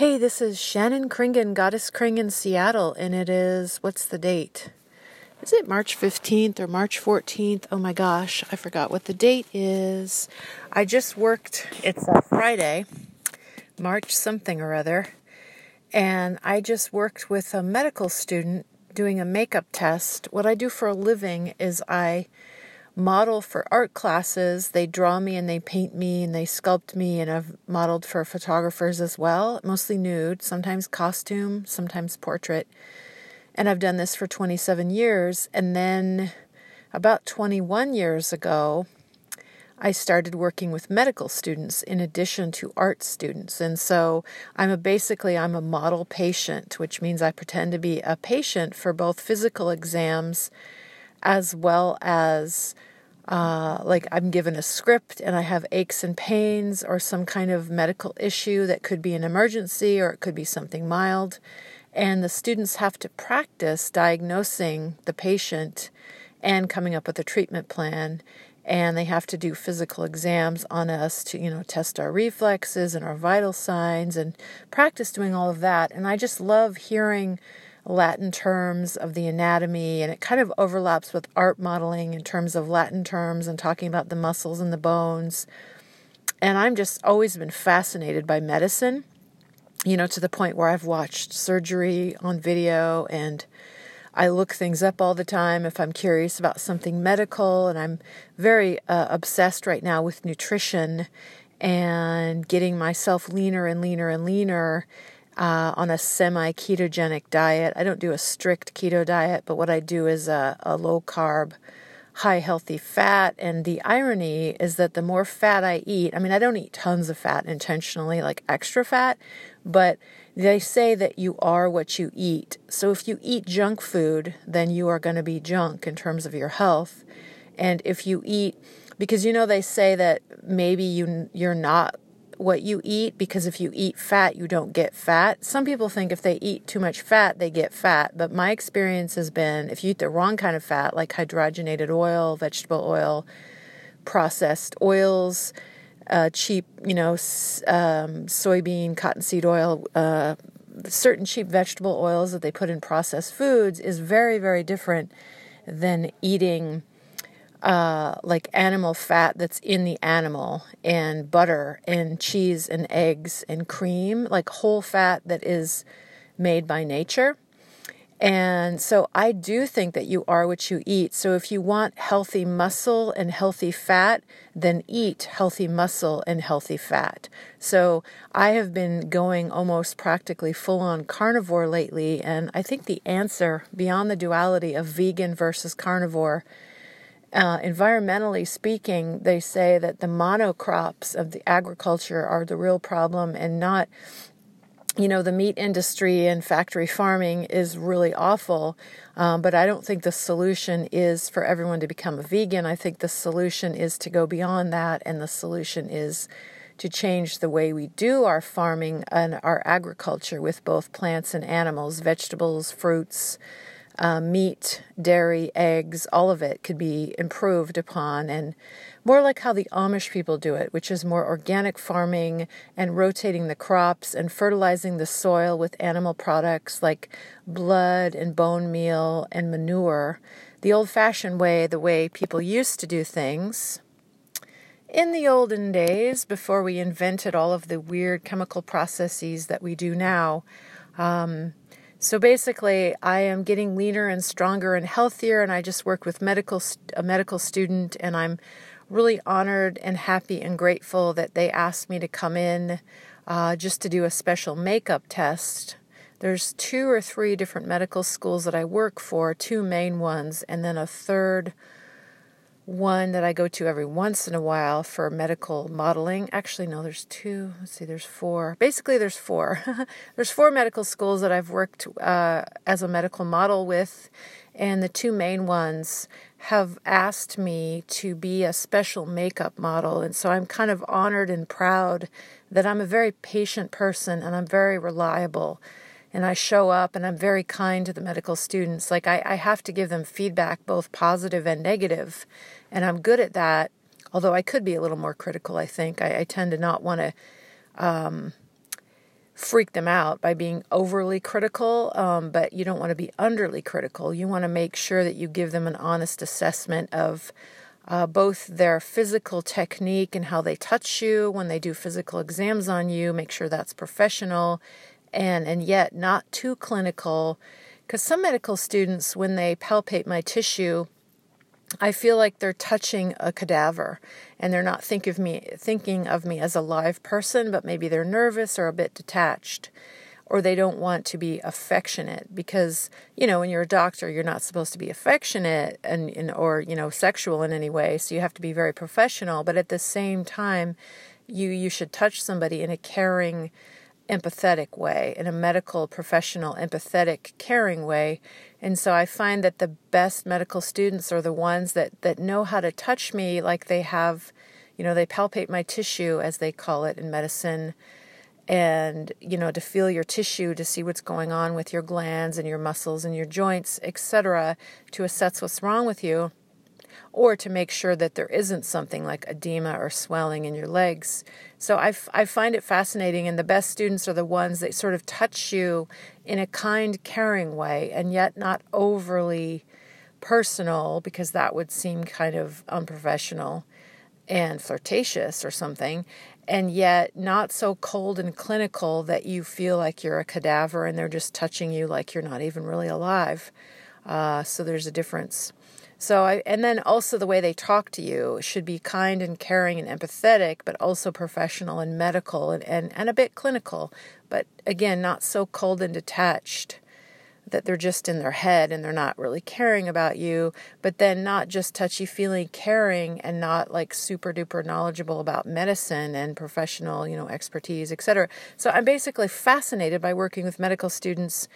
Hey, this is Shannon Kringen, Goddess Kring in Seattle, and it is, what's the date? Is it March 15th or March 14th? Oh my gosh, I forgot what the date is. I just worked, it's a Friday, March something or other, and I just worked with a medical student doing a makeup test. What I do for a living is I model for art classes. They draw me and they paint me and they sculpt me, and I've modeled for photographers as well, mostly nude, sometimes costume, sometimes portrait. And I've done this for 27 years. And then about 21 years ago, I started working with medical students in addition to art students. And so I'm a basically I'm a model patient, which means I pretend to be a patient for both physical exams as well as uh, like I'm given a script and I have aches and pains or some kind of medical issue that could be an emergency or it could be something mild. And the students have to practice diagnosing the patient and coming up with a treatment plan. And they have to do physical exams on us to, you know, test our reflexes and our vital signs and practice doing all of that. And I just love hearing Latin terms of the anatomy, and it kind of overlaps with art modeling in terms of Latin terms and talking about the muscles and the bones. And I'm just always been fascinated by medicine, you know, to the point where I've watched surgery on video and I look things up all the time if I'm curious about something medical, and I'm very uh, obsessed right now with nutrition and getting myself leaner and leaner and leaner uh, on a semi ketogenic diet. I don't do a strict keto diet, but what I do is a, a low carb, high healthy fat. And the irony is that the more fat I eat, I mean, I don't eat tons of fat intentionally, like extra fat, but they say that you are what you eat. So if you eat junk food, then you are going to be junk in terms of your health. And if you eat, because you know they say that maybe you you're not what you eat because if you eat fat, you don't get fat. Some people think if they eat too much fat, they get fat. But my experience has been if you eat the wrong kind of fat, like hydrogenated oil, vegetable oil, processed oils, uh, cheap, you know, um, soybean, cottonseed oil, uh, certain cheap vegetable oils that they put in processed foods is very, very different than eating uh, like animal fat that's in the animal and butter and cheese and eggs and cream, like whole fat that is made by nature. And so I do think that you are what you eat. So if you want healthy muscle and healthy fat, then eat healthy muscle and healthy fat. So I have been going almost practically full on carnivore lately. And I think the answer beyond the duality of vegan versus carnivore uh, environmentally speaking, they say that the monocrops of the agriculture are the real problem and not, you know, the meat industry and factory farming is really awful. Um, but I don't think the solution is for everyone to become a vegan. I think the solution is to go beyond that, and the solution is to change the way we do our farming and our agriculture with both plants and animals, vegetables, fruits uh, meat, dairy, eggs, all of it could be improved upon and more like how the Amish people do it, which is more organic farming and rotating the crops and fertilizing the soil with animal products like blood and bone meal and manure. The old fashioned way, the way people used to do things. In the olden days, before we invented all of the weird chemical processes that we do now, um, so basically, I am getting leaner and stronger and healthier, and I just work with medical a medical student, and I'm really honored and happy and grateful that they asked me to come in uh, just to do a special makeup test. There's two or three different medical schools that I work for, two main ones, and then a third one that I go to every once in a while for medical modeling. Actually, no, there's two. Let's see, there's four. Basically, there's four. there's four medical schools that I've worked uh, as a medical model with, and the two main ones have asked me to be a special makeup model. And so I'm kind of honored and proud that I'm a very patient person and I'm very reliable and I show up and I'm very kind to the medical students. Like I, I have to give them feedback, both positive and negative, and I'm good at that. Although I could be a little more critical, I think I, I tend to not want to um, freak them out by being overly critical, um, but you don't want to be underly critical. You want to make sure that you give them an honest assessment of uh, both their physical technique and how they touch you when they do physical exams on you. Make sure that's professional, and and yet not too clinical, because some medical students, when they palpate my tissue, I feel like they're touching a cadaver and they're not think of me thinking of me as a live person, but maybe they're nervous or a bit detached or they don't want to be affectionate. Because you know when you're a doctor you're not supposed to be affectionate and, and or you know sexual in any way so you have to be very professional. But at the same time you you should touch somebody in a caring empathetic way in a medical professional empathetic caring way. And so i find that the best medical students are the ones that that know how to touch me like they have you know they palpate my tissue as they call it in medicine and you know to feel your tissue to see what's going on with your glands and your muscles and your joints etc to assess what's wrong with you or to make sure that there isn't something like edema or swelling in your legs so I, f- I find it fascinating and the best students are the ones that sort of touch you in a kind caring way and yet not overly personal because that would seem kind of unprofessional and flirtatious or something and yet not so cold and clinical that you feel like you're a cadaver and they're just touching you like you're not even really alive. Uh, so there's a difference. So I, and then also the way they talk to you should be kind and caring and empathetic, but also professional and medical and, and, and a bit clinical, but again, not so cold and detached that they're just in their head and they're not really caring about you, but then not just touchy feely caring and not like super duper knowledgeable about medicine and professional, you know, expertise, etc. So I'm basically fascinated by working with medical students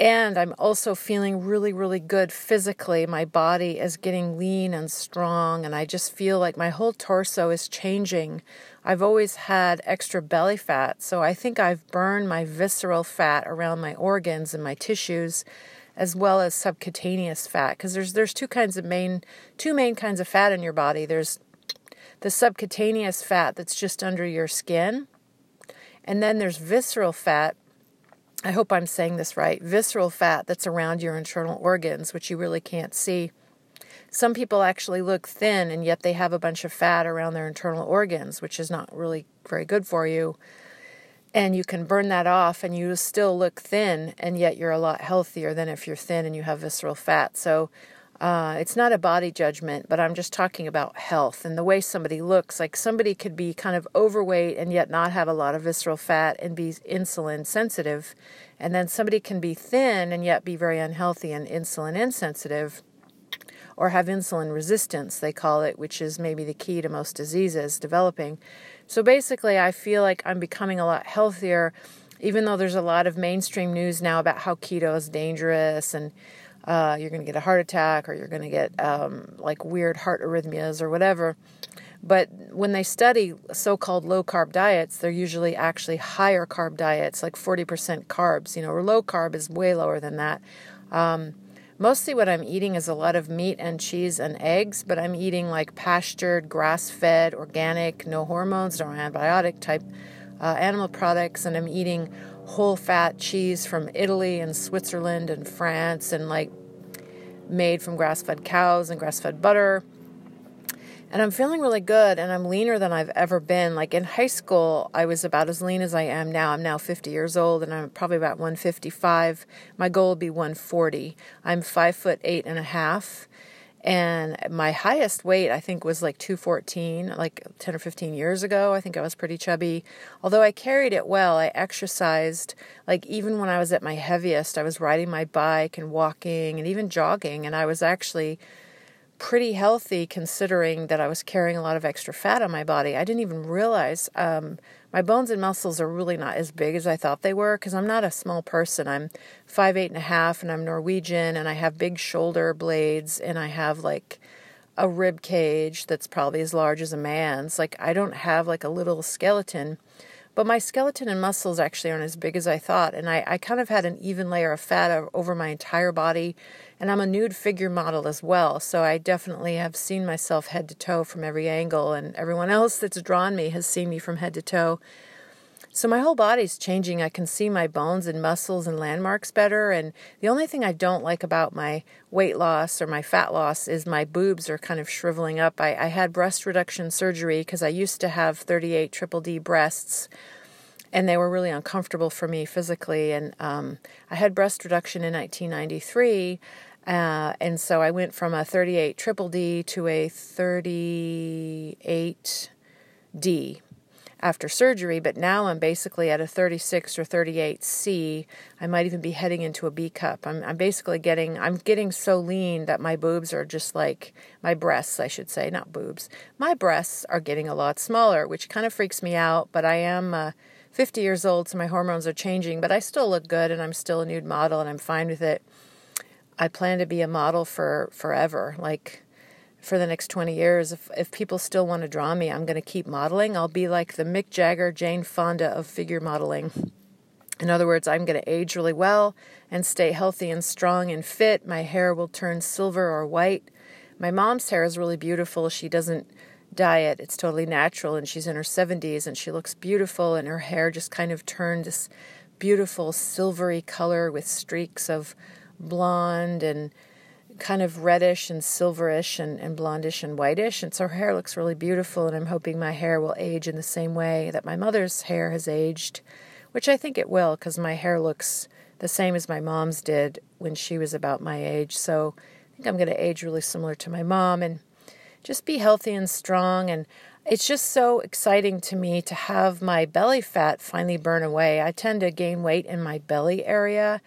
and I'm also feeling really, really good physically. My body is getting lean and strong, and I just feel like my whole torso is changing. I've always had extra belly fat, so I think I've burned my visceral fat around my organs and my tissues as well as subcutaneous fat because there's there's two kinds of main two main kinds of fat in your body. There's the subcutaneous fat that's just under your skin, and then there's visceral fat I hope I'm saying this right, visceral fat that's around your internal organs, which you really can't see. Some people actually look thin and yet they have a bunch of fat around their internal organs, which is not really very good for you. And you can burn that off and you still look thin, and yet you're a lot healthier than if you're thin and you have visceral fat. So uh, it's not a body judgment, but I'm just talking about health and the way somebody looks. Like somebody could be kind of overweight and yet not have a lot of visceral fat and be insulin sensitive. And then somebody can be thin and yet be very unhealthy and insulin insensitive or have insulin resistance, they call it, which is maybe the key to most diseases developing. So basically, I feel like I'm becoming a lot healthier, even though there's a lot of mainstream news now about how keto is dangerous and uh, you're going to get a heart attack or you're going to get um, like weird heart arrhythmias or whatever. But when they study so called low carb diets, they're usually actually higher carb diets, like 40% carbs, you know, or low carb is way lower than that. Um, mostly what I'm eating is a lot of meat and cheese and eggs, but I'm eating like pastured, grass fed, organic, no hormones, no antibiotic type uh, animal products, and I'm eating whole fat cheese from Italy and Switzerland and France and like made from grass fed cows and grass fed butter. And I'm feeling really good and I'm leaner than I've ever been. Like in high school, I was about as lean as I am now. I'm now 50 years old and I'm probably about 155. My goal would be 140. I'm five foot eight and a half and my highest weight i think was like 214 like 10 or 15 years ago. I think i was pretty chubby. Although i carried it well i exercised like even when i was at my heaviest i was riding my bike and walking and even jogging. And i was actually pretty healthy considering that i was carrying a lot of extra fat on my body. I didn't even realize um, my bones and muscles are really not as big as I thought they were because I'm not a small person. I'm five eight and a half, and I'm Norwegian, and I have big shoulder blades, and I have like a rib cage that's probably as large as a man's. Like I don't have like a little skeleton, but my skeleton and muscles actually aren't as big as I thought, and I, I kind of had an even layer of fat over my entire body and I'm a nude figure model as well, so I definitely have seen myself head to toe from every angle, and everyone else that's drawn me has seen me from head to toe. So my whole body's changing. I can see my bones and muscles and landmarks better. And the only thing I don't like about my weight loss or my fat loss is my boobs are kind of shriveling up. I, I had breast reduction surgery because I used to have 38 triple D breasts and they were really uncomfortable for me physically. And um, I had breast reduction in 1993. Uh, and so I went from a 38 triple D to a 38 D after surgery, but now I'm basically at a 36 or 38 C. I might even be heading into a B cup. I'm, I'm basically getting I'm getting so lean that my boobs are just like my breasts, I should say, not boobs. My breasts are getting a lot smaller, which kind of freaks me out. But I am uh, 50 years old, so my hormones are changing, but I still look good, and I'm still a nude model, and I'm fine with it. I plan to be a model for forever, like for the next 20 years. If, if people still want to draw me, I'm going to keep modeling. I'll be like the Mick Jagger, Jane Fonda of figure modeling. In other words, I'm going to age really well and stay healthy and strong and fit. My hair will turn silver or white. My mom's hair is really beautiful. She doesn't dye it, it's totally natural, and she's in her 70s and she looks beautiful, and her hair just kind of turned this beautiful silvery color with streaks of blonde and kind of reddish and silverish and, and blondish and whitish. And so her hair looks really beautiful. And I'm hoping my hair will age in the same way that my mother's hair has aged, which I think it will because my hair looks the same as my mom's did when she was about my age. So I think I'm going to age really similar to my mom and just be healthy and strong. And it's just so exciting to me to have my belly fat finally burn away. I tend to gain weight in my belly area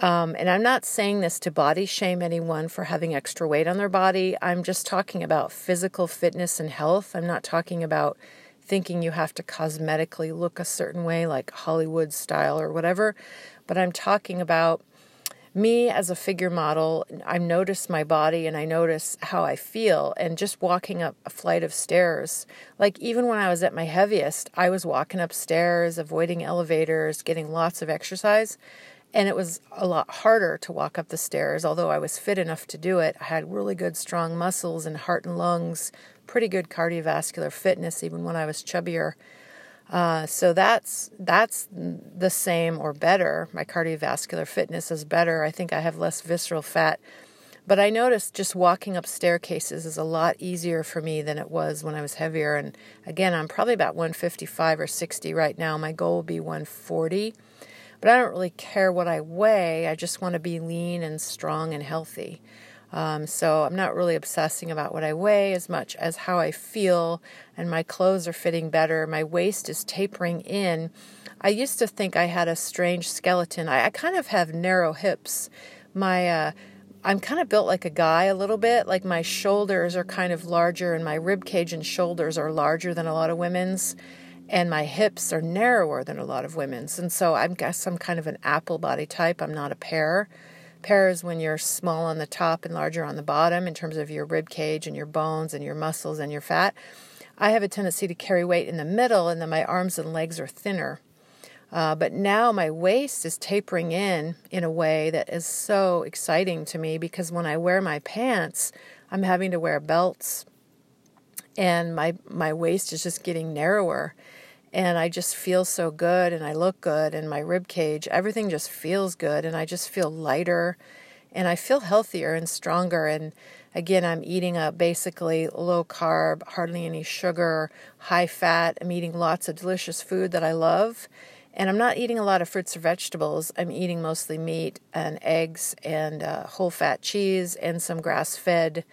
um, and I'm not saying this to body shame anyone for having extra weight on their body. I'm just talking about physical fitness and health. I'm not talking about thinking you have to cosmetically look a certain way, like Hollywood style or whatever. But I'm talking about me as a figure model. I notice my body and I notice how I feel. And just walking up a flight of stairs, like even when I was at my heaviest, I was walking upstairs, avoiding elevators, getting lots of exercise and it was a lot harder to walk up the stairs, although I was fit enough to do it. I had really good, strong muscles and heart and lungs, pretty good cardiovascular fitness, even when I was chubbier. Uh, so that's that's the same or better. My cardiovascular fitness is better. I think I have less visceral fat. But I noticed just walking up staircases is a lot easier for me than it was when I was heavier. And again, I'm probably about 155 or 60 right now. My goal will be 140 but I don't really care what I weigh. I just want to be lean and strong and healthy. Um, so I'm not really obsessing about what I weigh as much as how I feel, and my clothes are fitting better. My waist is tapering in. I used to think I had a strange skeleton. I, I kind of have narrow hips. My uh, I'm kind of built like a guy a little bit. Like my shoulders are kind of larger, and my rib cage and shoulders are larger than a lot of women's and my hips are narrower than a lot of women's. And so I guess I'm kind of an apple body type. I'm not a pear. Pear is when you're small on the top and larger on the bottom in terms of your rib cage and your bones and your muscles and your fat. I have a tendency to carry weight in the middle, and then my arms and legs are thinner. Uh, but now my waist is tapering in in a way that is so exciting to me because when I wear my pants, I'm having to wear belts, and my my waist is just getting narrower and I just feel so good and I look good and my rib cage, everything just feels good and I just feel lighter and I feel healthier and stronger and again I'm eating a basically low carb, hardly any sugar, high fat. I'm eating lots of delicious food that I love. And I'm not eating a lot of fruits or vegetables. I'm eating mostly meat and eggs and uh, whole fat cheese and some grass fed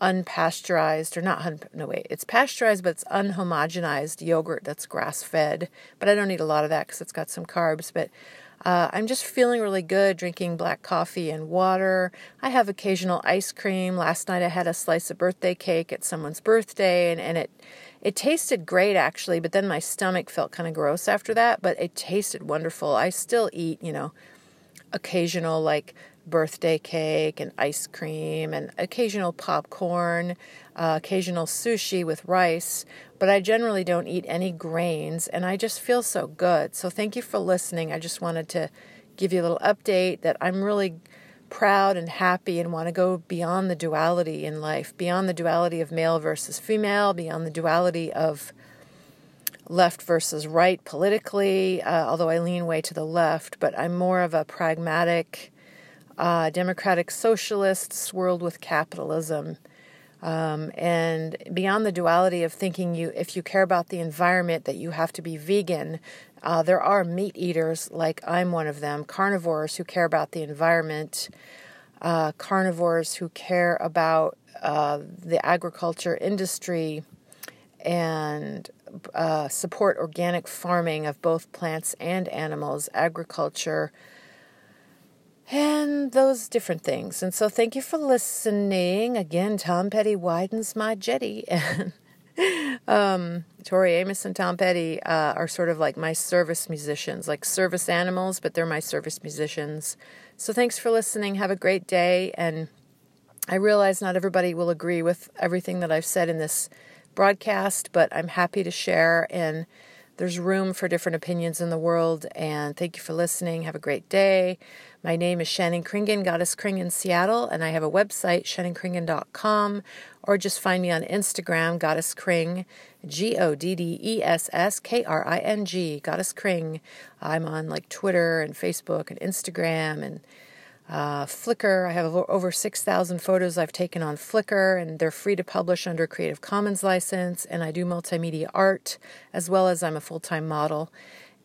unpasteurized or not no wait it's pasteurized but it's unhomogenized yogurt that's grass fed but i don't eat a lot of that because it's got some carbs but uh, i'm just feeling really good drinking black coffee and water. I have occasional ice cream. Last night i had a slice of birthday cake at someone's birthday and, and it it tasted great actually but then my stomach felt kind of gross after that but it tasted wonderful. I still eat you know occasional like birthday cake and ice cream and occasional popcorn, uh, occasional sushi with rice, but I generally don't eat any grains and I just feel so good. So thank you for listening. I just wanted to give you a little update that I'm really proud and happy and want to go beyond the duality in life, beyond the duality of male versus female, beyond the duality of left versus right politically, uh, although I lean way to the left, but I'm more of a pragmatic, uh, democratic socialists swirled with capitalism. Um, and beyond the duality of thinking you, if you care about the environment, that you have to be vegan, uh, there are meat eaters, like I'm one of them, carnivores who care about the environment, uh, carnivores who care about uh, the agriculture industry and uh, support organic farming of both plants and animals, agriculture, and those different things. And so, thank you for listening. Again, Tom Petty widens my jetty. And um, Tori Amos and Tom Petty uh, are sort of like my service musicians, like service animals, but they're my service musicians. So, thanks for listening. Have a great day. And I realize not everybody will agree with everything that I've said in this broadcast, but I'm happy to share. And there's room for different opinions in the world. And thank you for listening. Have a great day. My name is Shannon Kringen, Goddess Kring in Seattle, and I have a website, shannonkringen.com, or just find me on Instagram, Goddess Kring, G O D D E S S K R I N G, Goddess Kring. I'm on like Twitter and Facebook and Instagram and uh, Flickr. I have over 6,000 photos I've taken on Flickr, and they're free to publish under Creative Commons license. And I do multimedia art as well as I'm a full time model.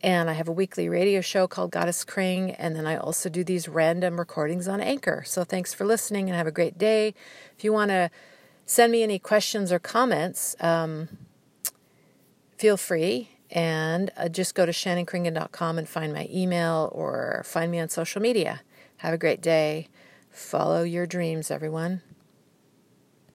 And I have a weekly radio show called Goddess Kring, and then I also do these random recordings on Anchor. So thanks for listening and have a great day. If you want to send me any questions or comments, um, feel free. And uh, just go to shannonkringen.com and find my email or find me on social media. Have a great day. Follow your dreams, everyone.